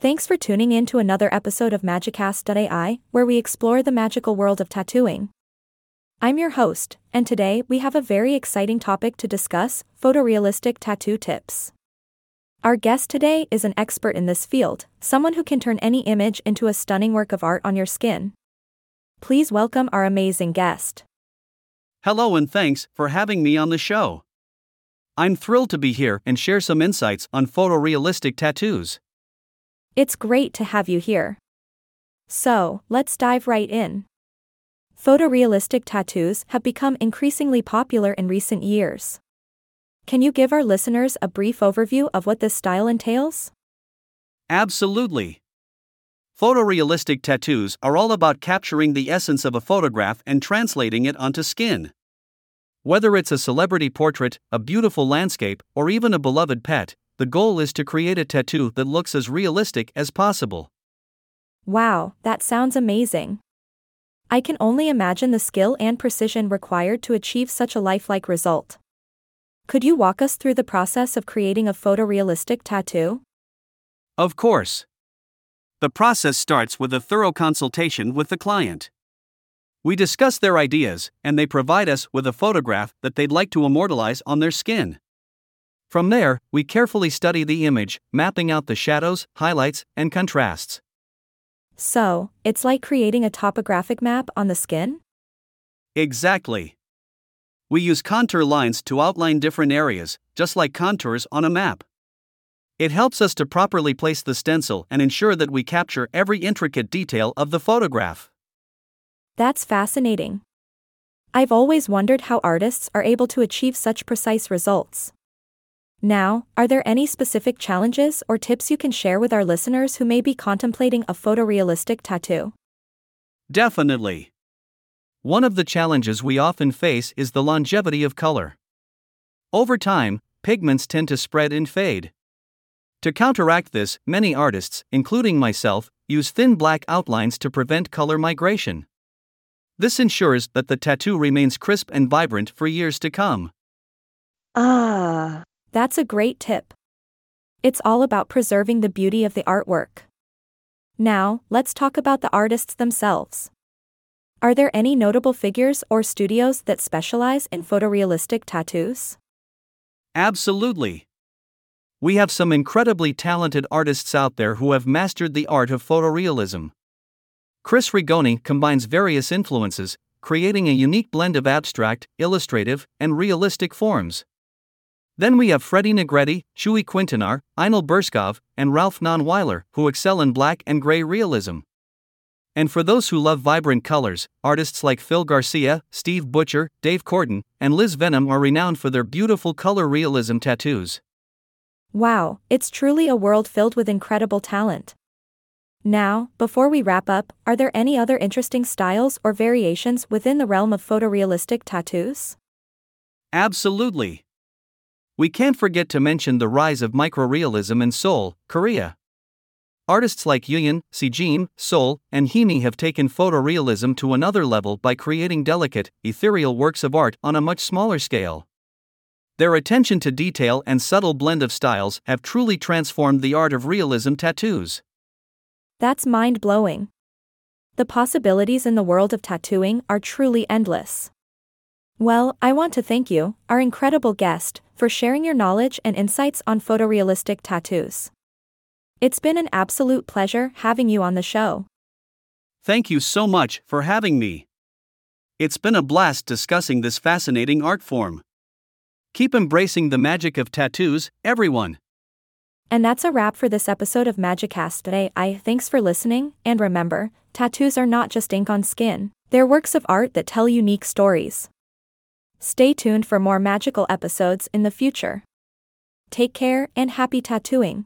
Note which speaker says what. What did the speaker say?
Speaker 1: Thanks for tuning in to another episode of Magicast.ai, where we explore the magical world of tattooing. I'm your host, and today we have a very exciting topic to discuss photorealistic tattoo tips. Our guest today is an expert in this field, someone who can turn any image into a stunning work of art on your skin. Please welcome our amazing guest.
Speaker 2: Hello and thanks for having me on the show. I'm thrilled to be here and share some insights on photorealistic tattoos.
Speaker 1: It's great to have you here. So, let's dive right in. Photorealistic tattoos have become increasingly popular in recent years. Can you give our listeners a brief overview of what this style entails?
Speaker 2: Absolutely. Photorealistic tattoos are all about capturing the essence of a photograph and translating it onto skin. Whether it's a celebrity portrait, a beautiful landscape, or even a beloved pet, the goal is to create a tattoo that looks as realistic as possible.
Speaker 1: Wow, that sounds amazing. I can only imagine the skill and precision required to achieve such a lifelike result. Could you walk us through the process of creating a photorealistic tattoo?
Speaker 2: Of course. The process starts with a thorough consultation with the client. We discuss their ideas, and they provide us with a photograph that they'd like to immortalize on their skin. From there, we carefully study the image, mapping out the shadows, highlights, and contrasts.
Speaker 1: So, it's like creating a topographic map on the skin?
Speaker 2: Exactly. We use contour lines to outline different areas, just like contours on a map. It helps us to properly place the stencil and ensure that we capture every intricate detail of the photograph.
Speaker 1: That's fascinating. I've always wondered how artists are able to achieve such precise results. Now, are there any specific challenges or tips you can share with our listeners who may be contemplating a photorealistic tattoo?
Speaker 2: Definitely. One of the challenges we often face is the longevity of color. Over time, pigments tend to spread and fade. To counteract this, many artists, including myself, use thin black outlines to prevent color migration. This ensures that the tattoo remains crisp and vibrant for years to come.
Speaker 1: Ah, that's a great tip. It's all about preserving the beauty of the artwork. Now, let's talk about the artists themselves. Are there any notable figures or studios that specialize in photorealistic tattoos?
Speaker 2: Absolutely. We have some incredibly talented artists out there who have mastered the art of photorealism. Chris Rigoni combines various influences, creating a unique blend of abstract, illustrative, and realistic forms. Then we have Freddy Negrete, Chuey Quintanar, Einel Burskov, and Ralf Nonnweiler, who excel in black and gray realism. And for those who love vibrant colors, artists like Phil Garcia, Steve Butcher, Dave Corden, and Liz Venom are renowned for their beautiful color realism tattoos.
Speaker 1: Wow, it's truly a world filled with incredible talent. Now, before we wrap up, are there any other interesting styles or variations within the realm of photorealistic tattoos?
Speaker 2: Absolutely. We can't forget to mention the rise of microrealism in Seoul, Korea. Artists like Yuyun, Sejim, Seoul, and Himi have taken photorealism to another level by creating delicate, ethereal works of art on a much smaller scale. Their attention to detail and subtle blend of styles have truly transformed the art of realism tattoos.
Speaker 1: That's mind blowing. The possibilities in the world of tattooing are truly endless. Well, I want to thank you, our incredible guest, for sharing your knowledge and insights on photorealistic tattoos. It's been an absolute pleasure having you on the show.
Speaker 2: Thank you so much for having me. It's been a blast discussing this fascinating art form. Keep embracing the magic of tattoos, everyone.
Speaker 1: And that's a wrap for this episode of Magicast today. I thanks for listening, and remember, tattoos are not just ink on skin, they're works of art that tell unique stories. Stay tuned for more magical episodes in the future. Take care and happy tattooing.